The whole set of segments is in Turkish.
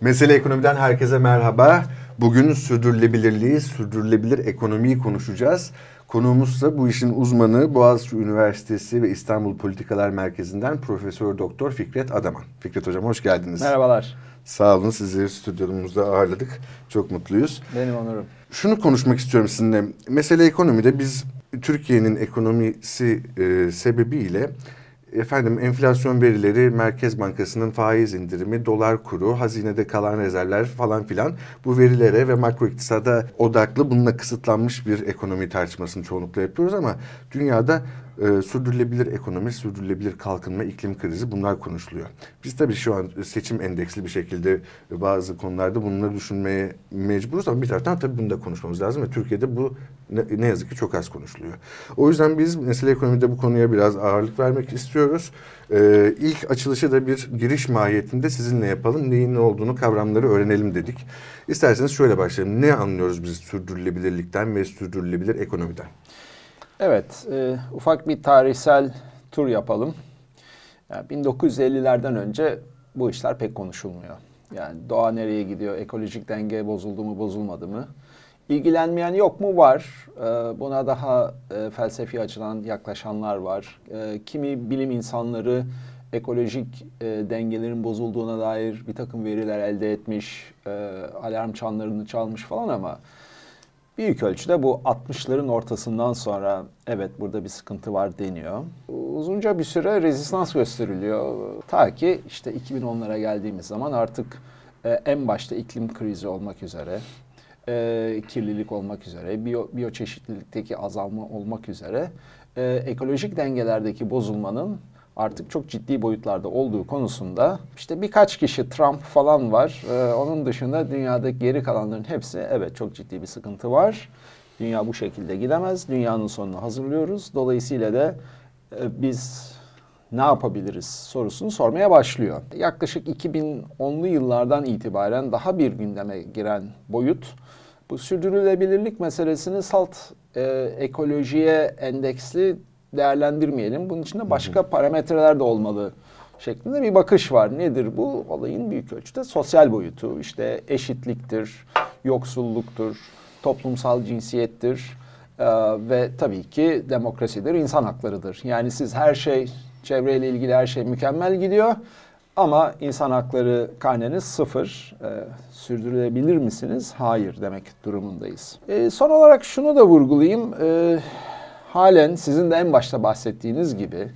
Mesele Ekonomi'den herkese merhaba. Bugün sürdürülebilirliği, sürdürülebilir ekonomiyi konuşacağız. Konuğumuz da bu işin uzmanı Boğaziçi Üniversitesi ve İstanbul Politikalar Merkezi'nden Profesör Doktor Fikret Adaman. Fikret Hocam hoş geldiniz. Merhabalar. Sağ olun sizi stüdyomuzda ağırladık. Çok mutluyuz. Benim onurum. Şunu konuşmak istiyorum sizinle. Mesele ekonomide biz Türkiye'nin ekonomisi e, sebebiyle efendim enflasyon verileri, Merkez Bankası'nın faiz indirimi, dolar kuru, hazinede kalan rezervler falan filan bu verilere ve makro iktisada odaklı bununla kısıtlanmış bir ekonomi tartışmasını çoğunlukla yapıyoruz ama dünyada e, sürdürülebilir ekonomi, sürdürülebilir kalkınma, iklim krizi bunlar konuşuluyor. Biz tabii şu an seçim endeksli bir şekilde bazı konularda bunları düşünmeye mecburuz ama bir taraftan tabii bunu da konuşmamız lazım ve Türkiye'de bu ne, ne yazık ki çok az konuşuluyor. O yüzden biz mesele ekonomide bu konuya biraz ağırlık vermek istiyoruz. Ee, ilk açılışı da bir giriş mahiyetinde sizinle yapalım. Neyin ne olduğunu, kavramları öğrenelim dedik. İsterseniz şöyle başlayalım. Ne anlıyoruz biz sürdürülebilirlikten ve sürdürülebilir ekonomiden? Evet, e, ufak bir tarihsel tur yapalım. Yani 1950'lerden önce bu işler pek konuşulmuyor. Yani doğa nereye gidiyor, ekolojik denge bozuldu mu, bozulmadı mı? İlgilenmeyen yok mu? Var. E, buna daha e, felsefi açıdan yaklaşanlar var. E, kimi bilim insanları ekolojik e, dengelerin bozulduğuna dair bir takım veriler elde etmiş, e, alarm çanlarını çalmış falan ama büyük ölçüde bu 60'ların ortasından sonra evet burada bir sıkıntı var deniyor. Uzunca bir süre rezistans gösteriliyor. Ta ki işte 2010'lara geldiğimiz zaman artık en başta iklim krizi olmak üzere, e, kirlilik olmak üzere, biyo, biyoçeşitlilikteki azalma olmak üzere e, ekolojik dengelerdeki bozulmanın artık çok ciddi boyutlarda olduğu konusunda işte birkaç kişi Trump falan var. Ee, onun dışında dünyadaki geri kalanların hepsi evet çok ciddi bir sıkıntı var. Dünya bu şekilde gidemez. Dünyanın sonunu hazırlıyoruz. Dolayısıyla da e, biz ne yapabiliriz sorusunu sormaya başlıyor. Yaklaşık 2010'lu yıllardan itibaren daha bir gündeme giren boyut bu sürdürülebilirlik meselesini salt e, ekolojiye endeksli değerlendirmeyelim. Bunun içinde başka parametreler de olmalı şeklinde bir bakış var. Nedir bu? Olayın büyük ölçüde sosyal boyutu. İşte eşitliktir, yoksulluktur, toplumsal cinsiyettir ee, ve tabii ki demokrasidir, insan haklarıdır. Yani siz her şey, çevreyle ilgili her şey mükemmel gidiyor ama insan hakları karneniz sıfır. Ee, sürdürülebilir misiniz? Hayır demek durumundayız. Ee, son olarak şunu da vurgulayayım. Ee, halen sizin de en başta bahsettiğiniz gibi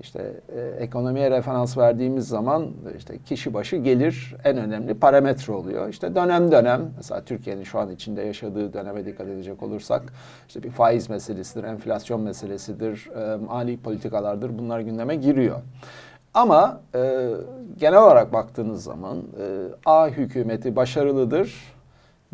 işte e, ekonomiye referans verdiğimiz zaman işte kişi başı gelir en önemli parametre oluyor. İşte dönem dönem mesela Türkiye'nin şu an içinde yaşadığı döneme dikkat edecek olursak işte bir faiz meselesidir, enflasyon meselesidir, e, mali politikalardır bunlar gündeme giriyor. Ama e, genel olarak baktığınız zaman e, A hükümeti başarılıdır.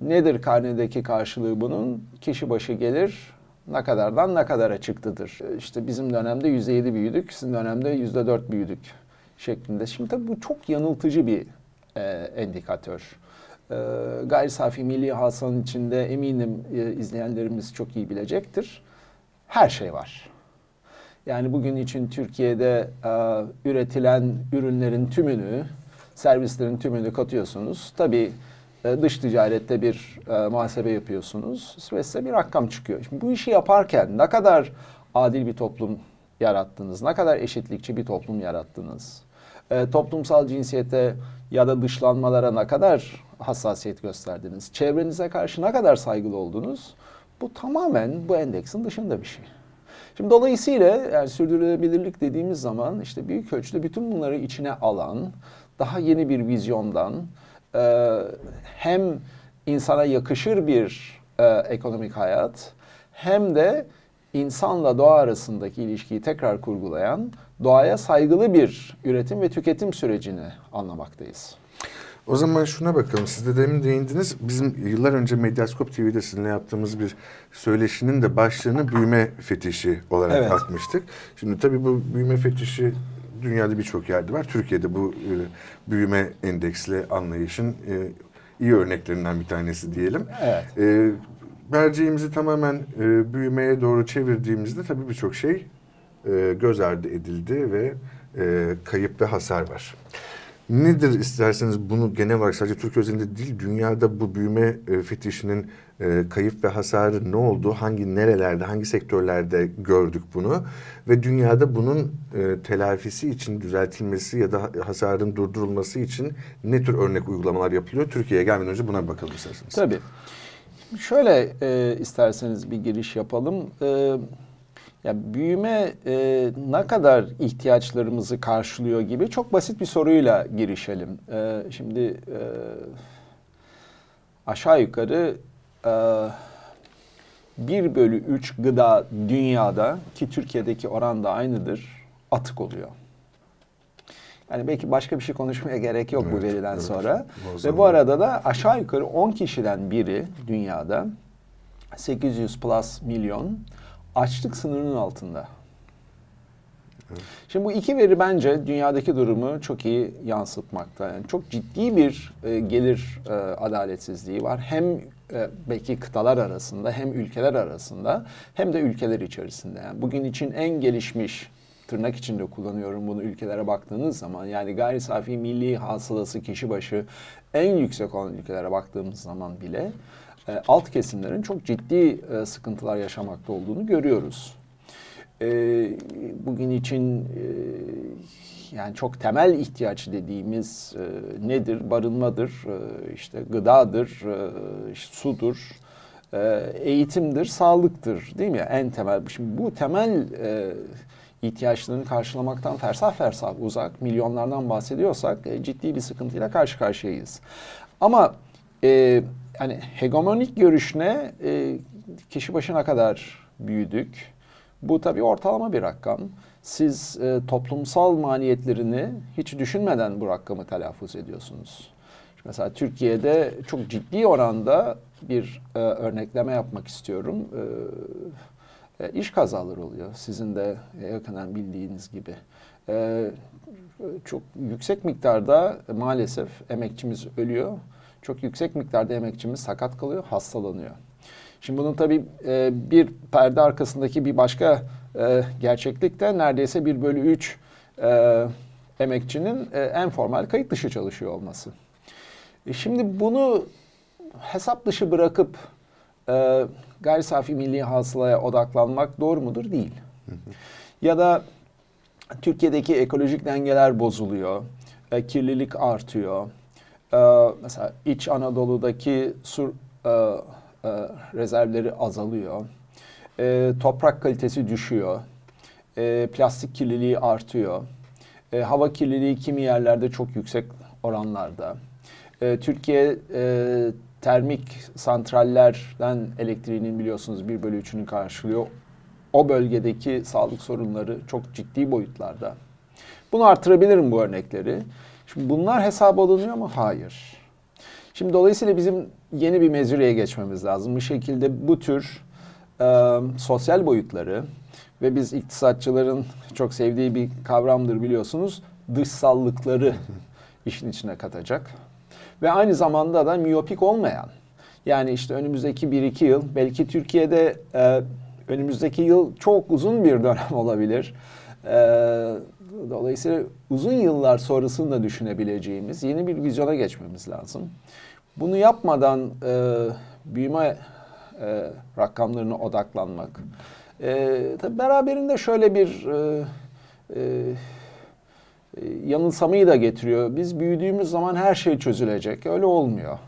Nedir karnedeki karşılığı bunun? Kişi başı gelir ne kadardan ne kadara çıktıdır. E, işte bizim dönemde %7 büyüdük, sizin dönemde %4 büyüdük şeklinde. Şimdi tabii bu çok yanıltıcı bir e, endikatör. E, gayri safi milli hasılanın içinde eminim e, izleyenlerimiz çok iyi bilecektir. Her şey var. Yani bugün için Türkiye'de e, üretilen ürünlerin tümünü, servislerin tümünü katıyorsunuz. Tabii e, dış ticarette bir e, muhasebe yapıyorsunuz. Ve size bir rakam çıkıyor. Şimdi bu işi yaparken ne kadar adil bir toplum yarattınız, ne kadar eşitlikçi bir toplum yarattınız, e, toplumsal cinsiyete ya da dışlanmalara ne kadar hassasiyet gösterdiniz, çevrenize karşı ne kadar saygılı oldunuz, bu tamamen bu endeksin dışında bir şey. Şimdi dolayısıyla yani sürdürülebilirlik dediğimiz zaman işte büyük ölçüde bütün bunları içine alan, daha yeni bir vizyondan, e, hem insana yakışır bir e, ekonomik hayat hem de insanla doğa arasındaki ilişkiyi tekrar kurgulayan doğaya saygılı bir üretim ve tüketim sürecini anlamaktayız. O zaman şuna bakalım. Siz de demin değindiniz. Bizim yıllar önce Medyaskop TV'de sizinle yaptığımız bir söyleşinin de başlığını büyüme fetişi olarak evet. atmıştık. Şimdi tabii bu büyüme fetişi dünyada birçok yerde var. Türkiye'de bu e, büyüme endeksli anlayışın e, iyi örneklerinden bir tanesi diyelim. Evet. E, merceğimizi tamamen e, büyümeye doğru çevirdiğimizde tabii birçok şey e, göz ardı edildi ve e, kayıp ve hasar var. Nedir isterseniz bunu genel olarak sadece Türkiye özelinde değil dünyada bu büyüme e, fetişinin e, kayıp ve hasarı ne oldu? Hangi nerelerde, hangi sektörlerde gördük bunu? Ve dünyada bunun e, telafisi için, düzeltilmesi ya da hasarın durdurulması için ne tür örnek uygulamalar yapılıyor? Türkiye'ye gelmeden önce buna bakalım isterseniz. Tabii. Şöyle e, isterseniz bir giriş yapalım. E, ya büyüme e, ne kadar ihtiyaçlarımızı karşılıyor gibi çok basit bir soruyla girişelim. E, şimdi e, aşağı yukarı 1 bölü 3 gıda dünyada ki Türkiye'deki oran da aynıdır atık oluyor. Yani belki başka bir şey konuşmaya gerek yok Evet, bu veriden evet. sonra. O Ve bu arada da aşağı yukarı 10 kişiden biri dünyada 800 plus milyon açlık sınırının altında. Şimdi bu iki veri bence dünyadaki durumu çok iyi yansıtmakta. Yani çok ciddi bir e, gelir e, adaletsizliği var. Hem e, belki kıtalar arasında hem ülkeler arasında hem de ülkeler içerisinde. Yani bugün için en gelişmiş tırnak içinde kullanıyorum bunu ülkelere baktığınız zaman yani gayri safi milli hasılası kişi başı en yüksek olan ülkelere baktığımız zaman bile e, alt kesimlerin çok ciddi e, sıkıntılar yaşamakta olduğunu görüyoruz. E, bugün için e, yani çok temel ihtiyaç dediğimiz e, nedir? Barınmadır, e, işte gıdadır, e, işte sudur, e, eğitimdir, sağlıktır değil mi? En temel. Şimdi bu temel e, ihtiyaçlarını karşılamaktan fersah fersah uzak milyonlardan bahsediyorsak e, ciddi bir sıkıntıyla karşı karşıyayız. Ama e, yani hegemonik görüş ne? E, kişi başına kadar büyüdük. Bu tabii ortalama bir rakam. Siz e, toplumsal maliyetlerini hiç düşünmeden bu rakamı telaffuz ediyorsunuz. Mesela Türkiye'de çok ciddi oranda bir e, örnekleme yapmak istiyorum. E, e, iş kazaları oluyor. Sizin de yakından bildiğiniz gibi. E, çok yüksek miktarda maalesef emekçimiz ölüyor. Çok yüksek miktarda emekçimiz sakat kalıyor, hastalanıyor. Şimdi bunun tabii e, bir perde arkasındaki bir başka e, gerçeklik de neredeyse 1 bölü 3 e, emekçinin e, en formal kayıt dışı çalışıyor olması. E, şimdi bunu hesap dışı bırakıp e, gayri safi milli hasılaya odaklanmak doğru mudur? Değil. Ya da Türkiye'deki ekolojik dengeler bozuluyor, e, kirlilik artıyor. E, mesela İç Anadolu'daki su e, e, rezervleri azalıyor. E, toprak kalitesi düşüyor. E, plastik kirliliği artıyor. E, hava kirliliği kimi yerlerde çok yüksek oranlarda. E, Türkiye e, termik santrallerden elektriğinin biliyorsunuz 1 bölü 3'ünü karşılıyor. O bölgedeki sağlık sorunları çok ciddi boyutlarda. Bunu artırabilirim bu örnekleri. Şimdi bunlar hesap alınıyor mu? Hayır. Şimdi dolayısıyla bizim yeni bir mezüreye geçmemiz lazım. Bir şekilde bu tür e, sosyal boyutları ve biz iktisatçıların çok sevdiği bir kavramdır biliyorsunuz. Dışsallıkları işin içine katacak. Ve aynı zamanda da miyopik olmayan. Yani işte önümüzdeki 1-2 yıl belki Türkiye'de e, önümüzdeki yıl çok uzun bir dönem olabilir. E, dolayısıyla uzun yıllar sonrasını da düşünebileceğimiz yeni bir vizyona geçmemiz lazım. Bunu yapmadan e, büyüme e, rakamlarına odaklanmak. E, tabii beraberinde şöyle bir e, e, yanılsamayı da getiriyor. Biz büyüdüğümüz zaman her şey çözülecek. Öyle olmuyor.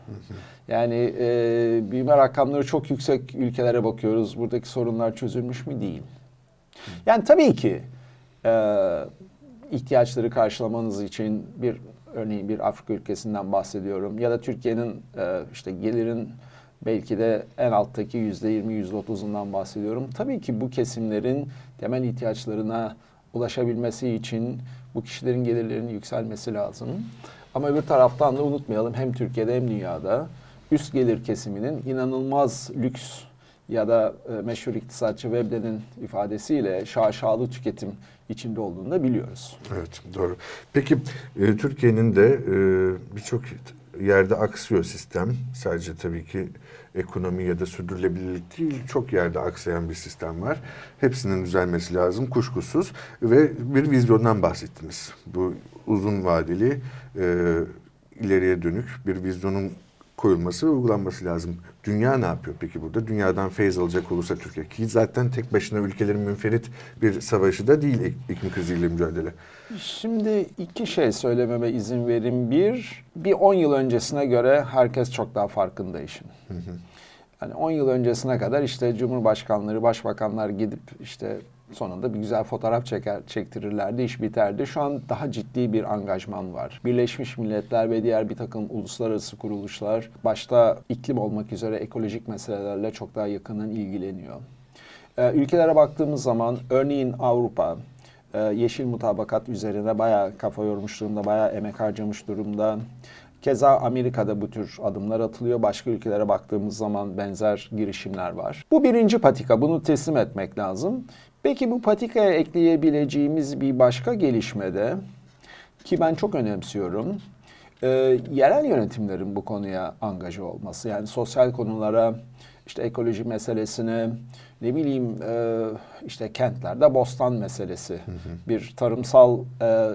Yani e, büyüme rakamları çok yüksek ülkelere bakıyoruz. Buradaki sorunlar çözülmüş mü? Değil. Yani tabii ki e, ihtiyaçları karşılamanız için bir örneğin bir Afrika ülkesinden bahsediyorum ya da Türkiye'nin e, işte gelirin belki de en alttaki yüzde yirmi, yüzde otuzundan bahsediyorum. Tabii ki bu kesimlerin temel ihtiyaçlarına ulaşabilmesi için bu kişilerin gelirlerinin yükselmesi lazım. Ama öbür taraftan da unutmayalım hem Türkiye'de hem dünyada üst gelir kesiminin inanılmaz lüks ya da e, meşhur iktisatçı Veblen'in ifadesiyle şaşalı tüketim içinde olduğunu da biliyoruz. Evet doğru. Peki e, Türkiye'nin de e, birçok yerde aksıyor sistem. Sadece tabii ki ekonomi ya da sürdürülebilirlik değil çok yerde aksayan bir sistem var. Hepsinin düzelmesi lazım kuşkusuz ve bir vizyondan bahsettiniz. Bu uzun vadeli e, ileriye dönük bir vizyonun koyulması ve uygulanması lazım. Dünya ne yapıyor peki burada? Dünyadan feyz alacak olursa Türkiye ki zaten tek başına ülkelerin münferit bir savaşı da değil iklim kriziyle mücadele. Şimdi iki şey söylememe izin verin. Bir, bir 10 yıl öncesine göre herkes çok daha farkında işin. Hı hı. Yani 10 yıl öncesine kadar işte cumhurbaşkanları, başbakanlar gidip işte sonunda bir güzel fotoğraf çeker, çektirirlerdi, iş biterdi. Şu an daha ciddi bir angajman var. Birleşmiş Milletler ve diğer bir takım uluslararası kuruluşlar başta iklim olmak üzere ekolojik meselelerle çok daha yakından ilgileniyor. Ee, ülkelere baktığımız zaman örneğin Avrupa e, yeşil mutabakat üzerine bayağı kafa yormuş durumda, bayağı emek harcamış durumda. Keza Amerika'da bu tür adımlar atılıyor. Başka ülkelere baktığımız zaman benzer girişimler var. Bu birinci patika. Bunu teslim etmek lazım. Peki bu patikaya ekleyebileceğimiz bir başka gelişmede ki ben çok önemsiyorum. E, yerel yönetimlerin bu konuya angaja olması. Yani sosyal konulara, işte ekoloji meselesine, ne bileyim e, işte kentlerde bostan meselesi. Hı hı. Bir tarımsal e,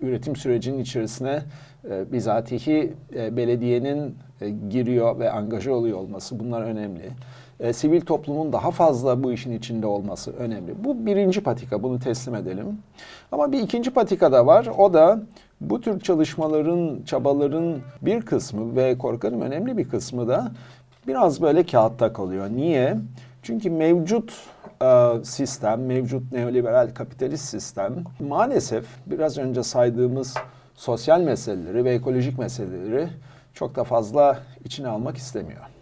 üretim sürecinin içerisine e, bizatihi e, belediyenin e, giriyor ve angaja oluyor olması bunlar önemli e, sivil toplumun daha fazla bu işin içinde olması önemli. Bu birinci patika, bunu teslim edelim. Ama bir ikinci patika da var. O da bu tür çalışmaların, çabaların bir kısmı ve korkarım önemli bir kısmı da biraz böyle kağıtta kalıyor. Niye? Çünkü mevcut e, sistem, mevcut neoliberal kapitalist sistem maalesef biraz önce saydığımız sosyal meseleleri ve ekolojik meseleleri çok da fazla içine almak istemiyor.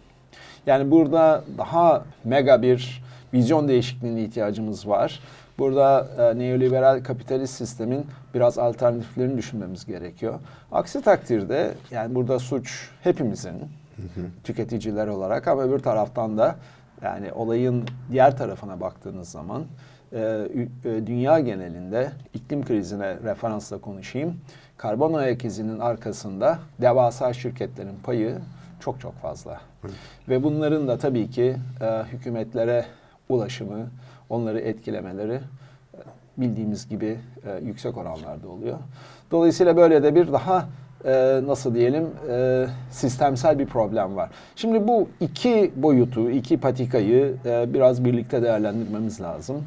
Yani burada daha mega bir vizyon değişikliğine ihtiyacımız var. Burada e, neoliberal kapitalist sistemin biraz alternatiflerini düşünmemiz gerekiyor. Aksi takdirde yani burada suç hepimizin tüketiciler olarak ama öbür taraftan da yani olayın diğer tarafına baktığınız zaman e, e, dünya genelinde iklim krizine referansla konuşayım. Karbon ayak izinin arkasında devasa şirketlerin payı çok çok fazla. Ve bunların da tabii ki e, hükümetlere ulaşımı, onları etkilemeleri e, bildiğimiz gibi e, yüksek oranlarda oluyor. Dolayısıyla böyle de bir daha e, nasıl diyelim e, sistemsel bir problem var. Şimdi bu iki boyutu, iki patikayı e, biraz birlikte değerlendirmemiz lazım.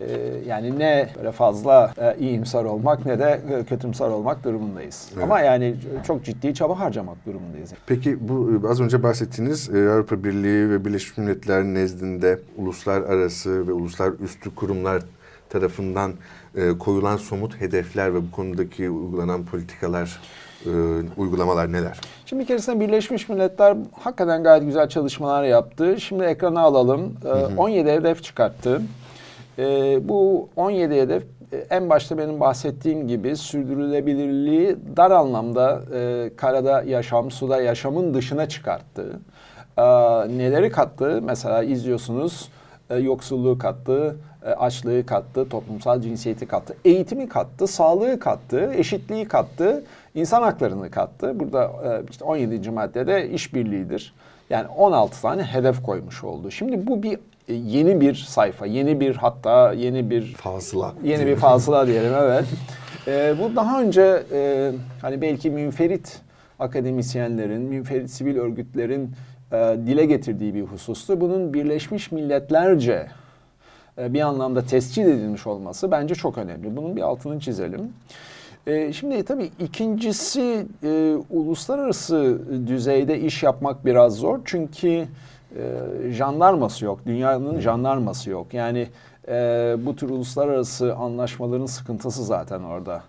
Ee, yani ne böyle fazla e, iyimser olmak ne de e, kötümser olmak durumundayız. Evet. Ama yani çok ciddi çaba harcamak durumundayız. Peki bu e, az önce bahsettiğiniz Avrupa Birliği ve Birleşmiş Milletler nezdinde uluslararası ve uluslar üstü kurumlar tarafından koyulan somut hedefler ve bu konudaki uygulanan politikalar uygulamalar neler? Şimdi bir keresinde Birleşmiş Milletler hakikaten gayet güzel çalışmalar yaptı. Şimdi ekrana alalım. Hı hı. 17 hedef çıkarttı. E, bu 17 hedef en başta benim bahsettiğim gibi sürdürülebilirliği dar anlamda e, karada yaşam, suda yaşamın dışına çıkarttı. E, neleri kattı? Mesela izliyorsunuz e, yoksulluğu kattı, e, açlığı kattı, toplumsal cinsiyeti kattı, eğitimi kattı, sağlığı kattı, eşitliği kattı, insan haklarını kattı. Burada e, işte 17. maddede işbirliğidir. Yani 16 tane hedef koymuş oldu. Şimdi bu bir yeni bir sayfa, yeni bir hatta yeni bir fazla. Yeni bir fazla diyelim evet. E, bu daha önce e, hani belki münferit akademisyenlerin, münferit sivil örgütlerin e, dile getirdiği bir husustu. Bunun Birleşmiş Milletlerce e, bir anlamda tescil edilmiş olması bence çok önemli. Bunun bir altını çizelim. E, şimdi tabii ikincisi e, uluslararası düzeyde iş yapmak biraz zor. Çünkü e, jandarması yok. Dünyanın jandarması yok. Yani e, bu tür uluslararası anlaşmaların sıkıntısı zaten orada.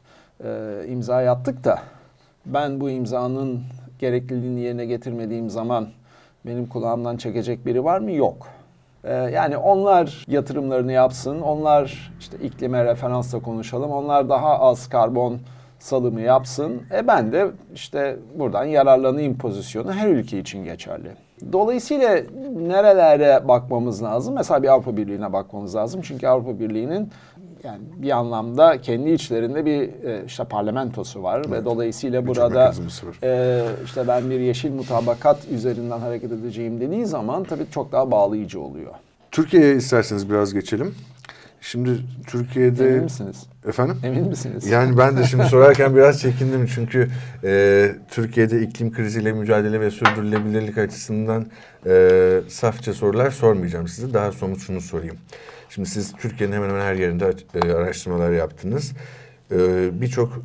E, imza attık da ben bu imzanın gerekliliğini yerine getirmediğim zaman benim kulağımdan çekecek biri var mı? Yok. E, yani onlar yatırımlarını yapsın, onlar işte iklime referansla konuşalım, onlar daha az karbon salımı yapsın. E ben de işte buradan yararlanayım pozisyonu her ülke için geçerli. Dolayısıyla nerelere bakmamız lazım? Mesela bir Avrupa Birliği'ne bakmamız lazım. Çünkü Avrupa Birliği'nin yani bir anlamda kendi içlerinde bir e, işte parlamentosu var Evet. ve dolayısıyla Bütçe burada e, işte ben bir yeşil mutabakat üzerinden hareket edeceğim dediği zaman tabii çok daha bağlayıcı oluyor. Türkiye'ye isterseniz biraz geçelim. Şimdi Türkiye'de... Emin misiniz? Efendim? Emin misiniz? Yani ben de şimdi sorarken biraz çekindim çünkü e, Türkiye'de iklim kriziyle mücadele ve sürdürülebilirlik açısından e, safça sorular sormayacağım size. Daha somut şunu sorayım. Şimdi siz Türkiye'nin hemen hemen her yerinde e, araştırmalar yaptınız. E, Birçok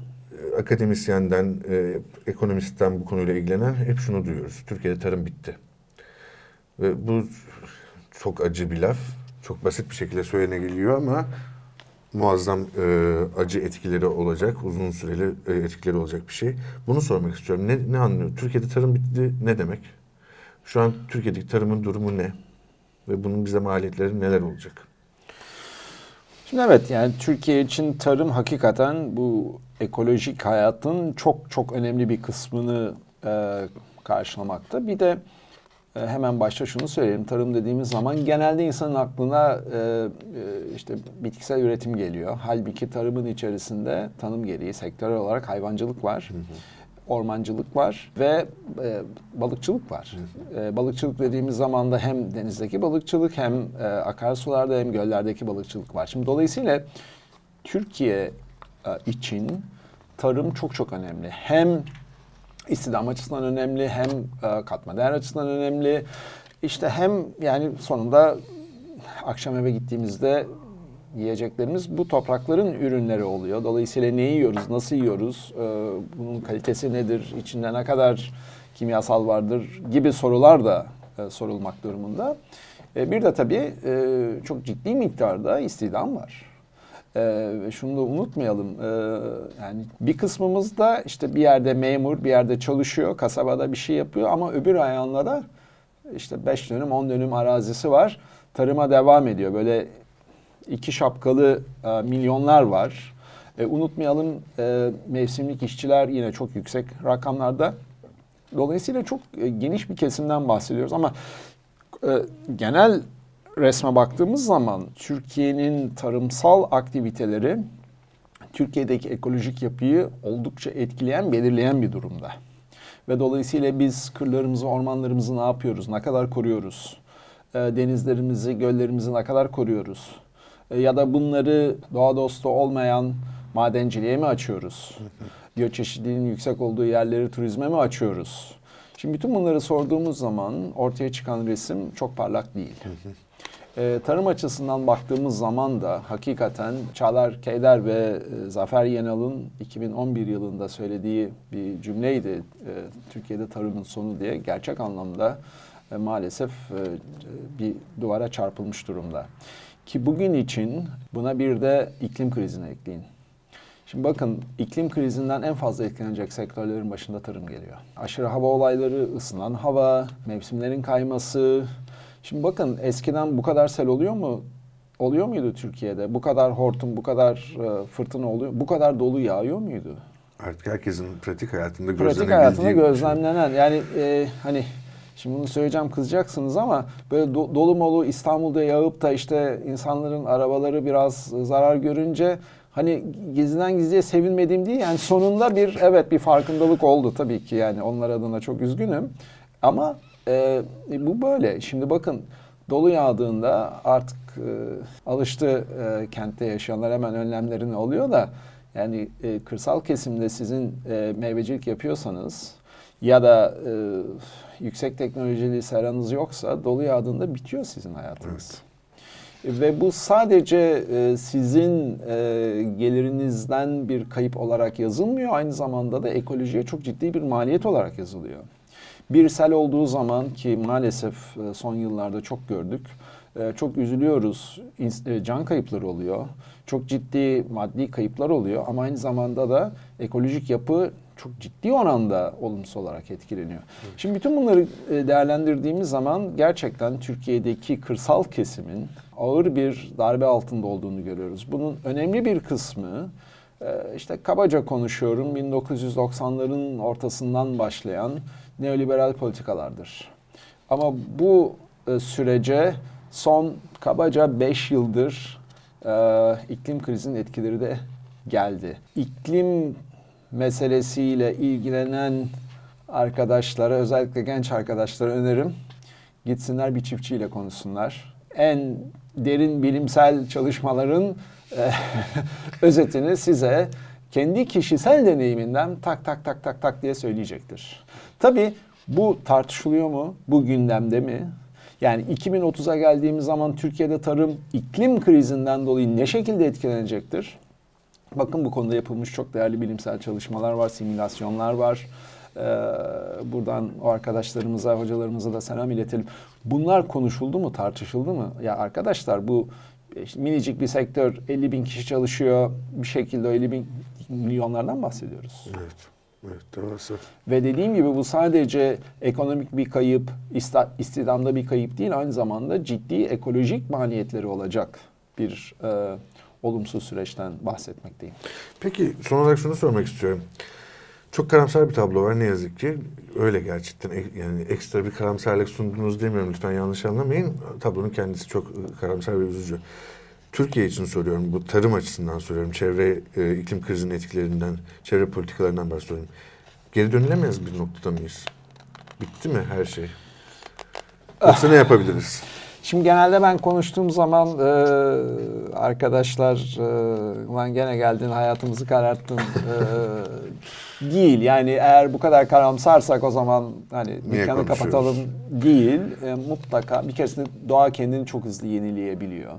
akademisyenden, e, ekonomistten bu konuyla ilgilenen hep şunu duyuyoruz. Türkiye'de tarım bitti. Ve bu çok acı bir laf. Çok basit bir şekilde söylenebiliyor ama muazzam e, acı etkileri olacak, uzun süreli e, etkileri olacak bir şey. Bunu sormak istiyorum. Ne, ne anlıyor? Türkiye'de tarım bitti ne demek? Şu an Türkiye'deki tarımın durumu ne? Ve bunun bize maliyetleri neler olacak? Şimdi evet yani Türkiye için tarım hakikaten bu ekolojik hayatın çok çok önemli bir kısmını e, karşılamakta. Bir de hemen başta şunu söyleyeyim. Tarım dediğimiz zaman genelde insanın aklına e, e, işte bitkisel üretim geliyor. Halbuki tarımın içerisinde tanım gereği sektörel olarak hayvancılık var. Ormancılık var ve e, balıkçılık var. E, balıkçılık dediğimiz zaman da hem denizdeki balıkçılık hem e, akarsularda hem göllerdeki balıkçılık var. Şimdi dolayısıyla Türkiye e, için tarım çok çok önemli. Hem istihdam açısından önemli hem e, katma değer açısından önemli. İşte hem yani sonunda akşam eve gittiğimizde yiyeceklerimiz bu toprakların ürünleri oluyor. Dolayısıyla ne yiyoruz, nasıl yiyoruz, e, bunun kalitesi nedir, içinde ne kadar kimyasal vardır gibi sorular da e, sorulmak durumunda. Bir de tabii çok ciddi miktarda istihdam var. Ve şunu da unutmayalım. Ee, yani bir kısmımız da işte bir yerde memur, bir yerde çalışıyor, kasabada bir şey yapıyor ama öbür ayağında da işte 5 dönüm, 10 dönüm arazisi var. Tarıma devam ediyor. Böyle iki şapkalı e, milyonlar var. E, unutmayalım e, mevsimlik işçiler yine çok yüksek rakamlarda. Dolayısıyla çok e, geniş bir kesimden bahsediyoruz ama e, genel resme baktığımız zaman Türkiye'nin tarımsal aktiviteleri Türkiye'deki ekolojik yapıyı oldukça etkileyen, belirleyen bir durumda. Ve dolayısıyla biz kırlarımızı, ormanlarımızı ne yapıyoruz, ne kadar koruyoruz? E, denizlerimizi, göllerimizi ne kadar koruyoruz? E, ya da bunları doğa dostu olmayan madenciliğe mi açıyoruz? Biyoçeşitliliğin yüksek olduğu yerleri turizme mi açıyoruz? Şimdi bütün bunları sorduğumuz zaman ortaya çıkan resim çok parlak değil. E, tarım açısından baktığımız zaman da hakikaten Çağlar Keyder ve e, Zafer Yenal'ın 2011 yılında söylediği bir cümleydi. E, Türkiye'de tarımın sonu diye gerçek anlamda e, maalesef e, bir duvara çarpılmış durumda. Ki bugün için buna bir de iklim krizini ekleyin. Şimdi bakın iklim krizinden en fazla etkilenecek sektörlerin başında tarım geliyor. Aşırı hava olayları, ısınan hava, mevsimlerin kayması. Şimdi bakın eskiden bu kadar sel oluyor mu? Oluyor muydu Türkiye'de? Bu kadar hortum, bu kadar e, fırtına oluyor, bu kadar dolu yağıyor muydu? Artık herkesin pratik hayatında Pratik gözlenebildiği hayatında bir şey. gözlemlenen yani e, hani şimdi bunu söyleyeceğim kızacaksınız ama böyle do- dolu molu İstanbul'da yağıp da işte insanların arabaları biraz zarar görünce hani gizliden gizliye sevinmediğim değil yani sonunda bir evet bir farkındalık oldu tabii ki yani onlar adına çok üzgünüm ama e, bu böyle şimdi bakın dolu yağdığında artık e, alıştı e, kentte yaşayanlar hemen önlemlerini alıyor da yani e, kırsal kesimde sizin e, meyvecilik yapıyorsanız ya da e, yüksek teknolojili seranız yoksa dolu yağdığında bitiyor sizin hayatınız. Ve bu sadece e, sizin e, gelirinizden bir kayıp olarak yazılmıyor. Aynı zamanda da ekolojiye çok ciddi bir maliyet olarak yazılıyor. Bir sel olduğu zaman ki maalesef e, son yıllarda çok gördük. e, Çok üzülüyoruz. E, Can kayıpları oluyor. Çok ciddi maddi kayıplar oluyor. Ama aynı zamanda da ekolojik yapı çok ciddi oranda olumsuz olarak etkileniyor. Şimdi bütün bunları değerlendirdiğimiz zaman gerçekten Türkiye'deki kırsal kesimin ağır bir darbe altında olduğunu görüyoruz. Bunun önemli bir kısmı işte kabaca konuşuyorum 1990'ların ortasından başlayan neoliberal politikalardır. Ama bu e, sürece son kabaca 5 yıldır e, iklim krizinin etkileri de geldi. İklim meselesiyle ilgilenen arkadaşlara, özellikle genç arkadaşlara önerim gitsinler bir çiftçiyle konuşsunlar. En derin bilimsel çalışmaların e, özetini size kendi kişisel deneyiminden tak tak tak tak tak diye söyleyecektir. Tabii bu tartışılıyor mu? Bu gündemde mi? Yani 2030'a geldiğimiz zaman Türkiye'de tarım iklim krizinden dolayı ne şekilde etkilenecektir? Bakın bu konuda yapılmış çok değerli bilimsel çalışmalar var, simülasyonlar var. Ee, buradan o arkadaşlarımıza, hocalarımıza da selam iletelim. Bunlar konuşuldu mu, tartışıldı mı? Ya arkadaşlar bu işte minicik bir sektör, 50 bin kişi çalışıyor. Bir şekilde o 50 bin milyonlardan bahsediyoruz. Evet. Evet, devasa. Ve dediğim gibi bu sadece ekonomik bir kayıp, istihdamda bir kayıp değil, aynı zamanda ciddi ekolojik maliyetleri olacak bir e, olumsuz süreçten bahsetmekteyim. Peki son olarak şunu sormak istiyorum. Çok karamsar bir tablo var ne yazık ki. Öyle gerçekten yani ekstra bir karamsarlık sundunuz demiyorum lütfen yanlış anlamayın. Tablonun kendisi çok e, karamsar ve üzücü. Türkiye için soruyorum, bu tarım açısından soruyorum. Çevre, e, iklim krizinin etkilerinden, çevre politikalarından bahsediyorum. Geri dönülemez bir noktada mıyız? Bitti mi her şey? Yoksa ne yapabiliriz? Şimdi genelde ben konuştuğum zaman e, arkadaşlar e, ulan gene geldin hayatımızı kararttın e, değil. Yani eğer bu kadar karamsarsak o zaman hani Niye dükkanı kapatalım değil. E, mutlaka bir keresinde doğa kendini çok hızlı yenileyebiliyor.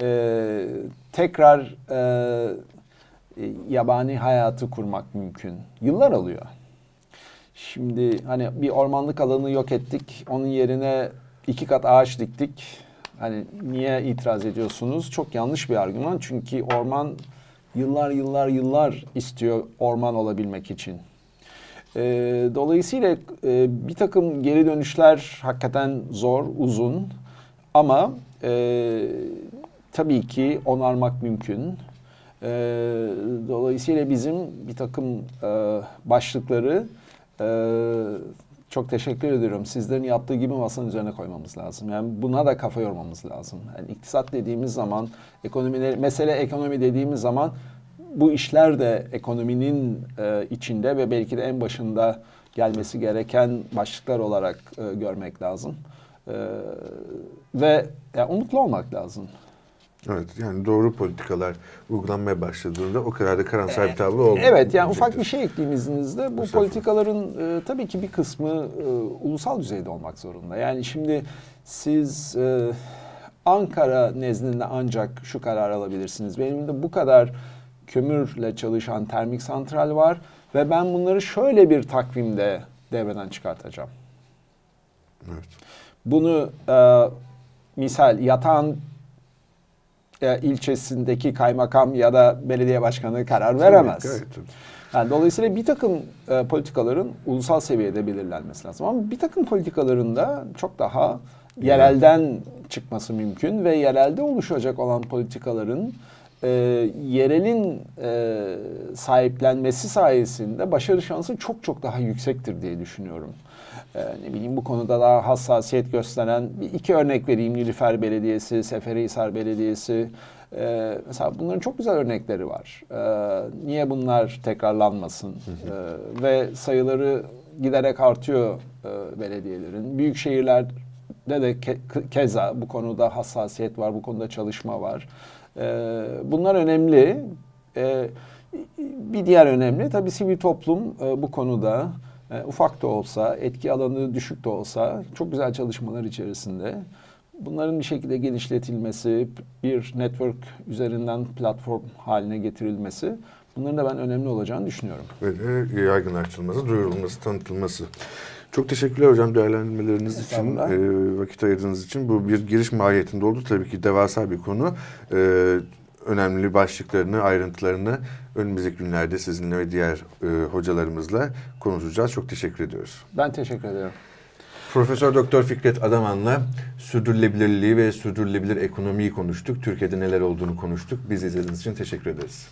E, tekrar e, yabani hayatı kurmak mümkün. Yıllar alıyor. Şimdi hani bir ormanlık alanı yok ettik. Onun yerine iki kat ağaç diktik. Hani niye itiraz ediyorsunuz? Çok yanlış bir argüman. Çünkü orman yıllar yıllar yıllar istiyor orman olabilmek için. Ee, dolayısıyla e, bir takım geri dönüşler hakikaten zor, uzun. Ama e, tabii ki onarmak mümkün. Ee, dolayısıyla bizim bir takım e, başlıkları e, çok teşekkür ediyorum. Sizlerin yaptığı gibi masanın üzerine koymamız lazım. Yani buna da kafa yormamız lazım. Yani iktisat dediğimiz zaman, ekonomi mesele ekonomi dediğimiz zaman bu işler de ekonominin e, içinde ve belki de en başında gelmesi gereken başlıklar olarak e, görmek lazım. E, ve yani umutlu olmak lazım. Evet yani doğru politikalar uygulanmaya başladığında o kadar da karamsar bir tablo olmuyor. Evet yani ufak bir şey ekleyeyim izninizle. Bu politikaların e, tabii ki bir kısmı e, ulusal düzeyde olmak zorunda. Yani şimdi siz e, Ankara nezdinde ancak şu karar alabilirsiniz. Benim de bu kadar kömürle çalışan termik santral var ve ben bunları şöyle bir takvimde devreden çıkartacağım. Evet. Bunu e, misal yatağın ilçesindeki kaymakam ya da belediye başkanı karar veremez. Tabii. Yani dolayısıyla bir takım e, politikaların ulusal seviyede belirlenmesi lazım. Ama bir takım politikaların da çok daha yerelden çıkması mümkün ve yerelde oluşacak olan politikaların e, yerelin e, sahiplenmesi sayesinde başarı şansı çok çok daha yüksektir diye düşünüyorum. E, ne bileyim bu konuda daha hassasiyet gösteren bir iki örnek vereyim. Nilüfer Belediyesi, Seferihisar Belediyesi. E, mesela bunların çok güzel örnekleri var. E, niye bunlar tekrarlanmasın? E, ve sayıları giderek artıyor e, belediyelerin. Büyük şehirlerde de ke- keza bu konuda hassasiyet var, bu konuda çalışma var. E, bunlar önemli. E, bir diğer önemli tabii sivil toplum e, bu konuda e, ufak da olsa, etki alanı düşük de olsa çok güzel çalışmalar içerisinde. Bunların bir şekilde genişletilmesi, bir network üzerinden platform haline getirilmesi bunların da ben önemli olacağını düşünüyorum. Ve de yaygınlaştırılması, duyurulması, tanıtılması. Çok teşekkürler hocam değerlendirmeleriniz için, e, vakit ayırdığınız için. Bu bir giriş mahiyetinde oldu. Tabii ki devasa bir konu. E, önemli başlıklarını, ayrıntılarını önümüzdeki günlerde sizinle ve diğer e, hocalarımızla konuşacağız. Çok teşekkür ediyoruz. Ben teşekkür ederim. Profesör Doktor Fikret Adaman'la sürdürülebilirliği ve sürdürülebilir ekonomiyi konuştuk. Türkiye'de neler olduğunu konuştuk. Biz izlediğiniz için teşekkür ederiz.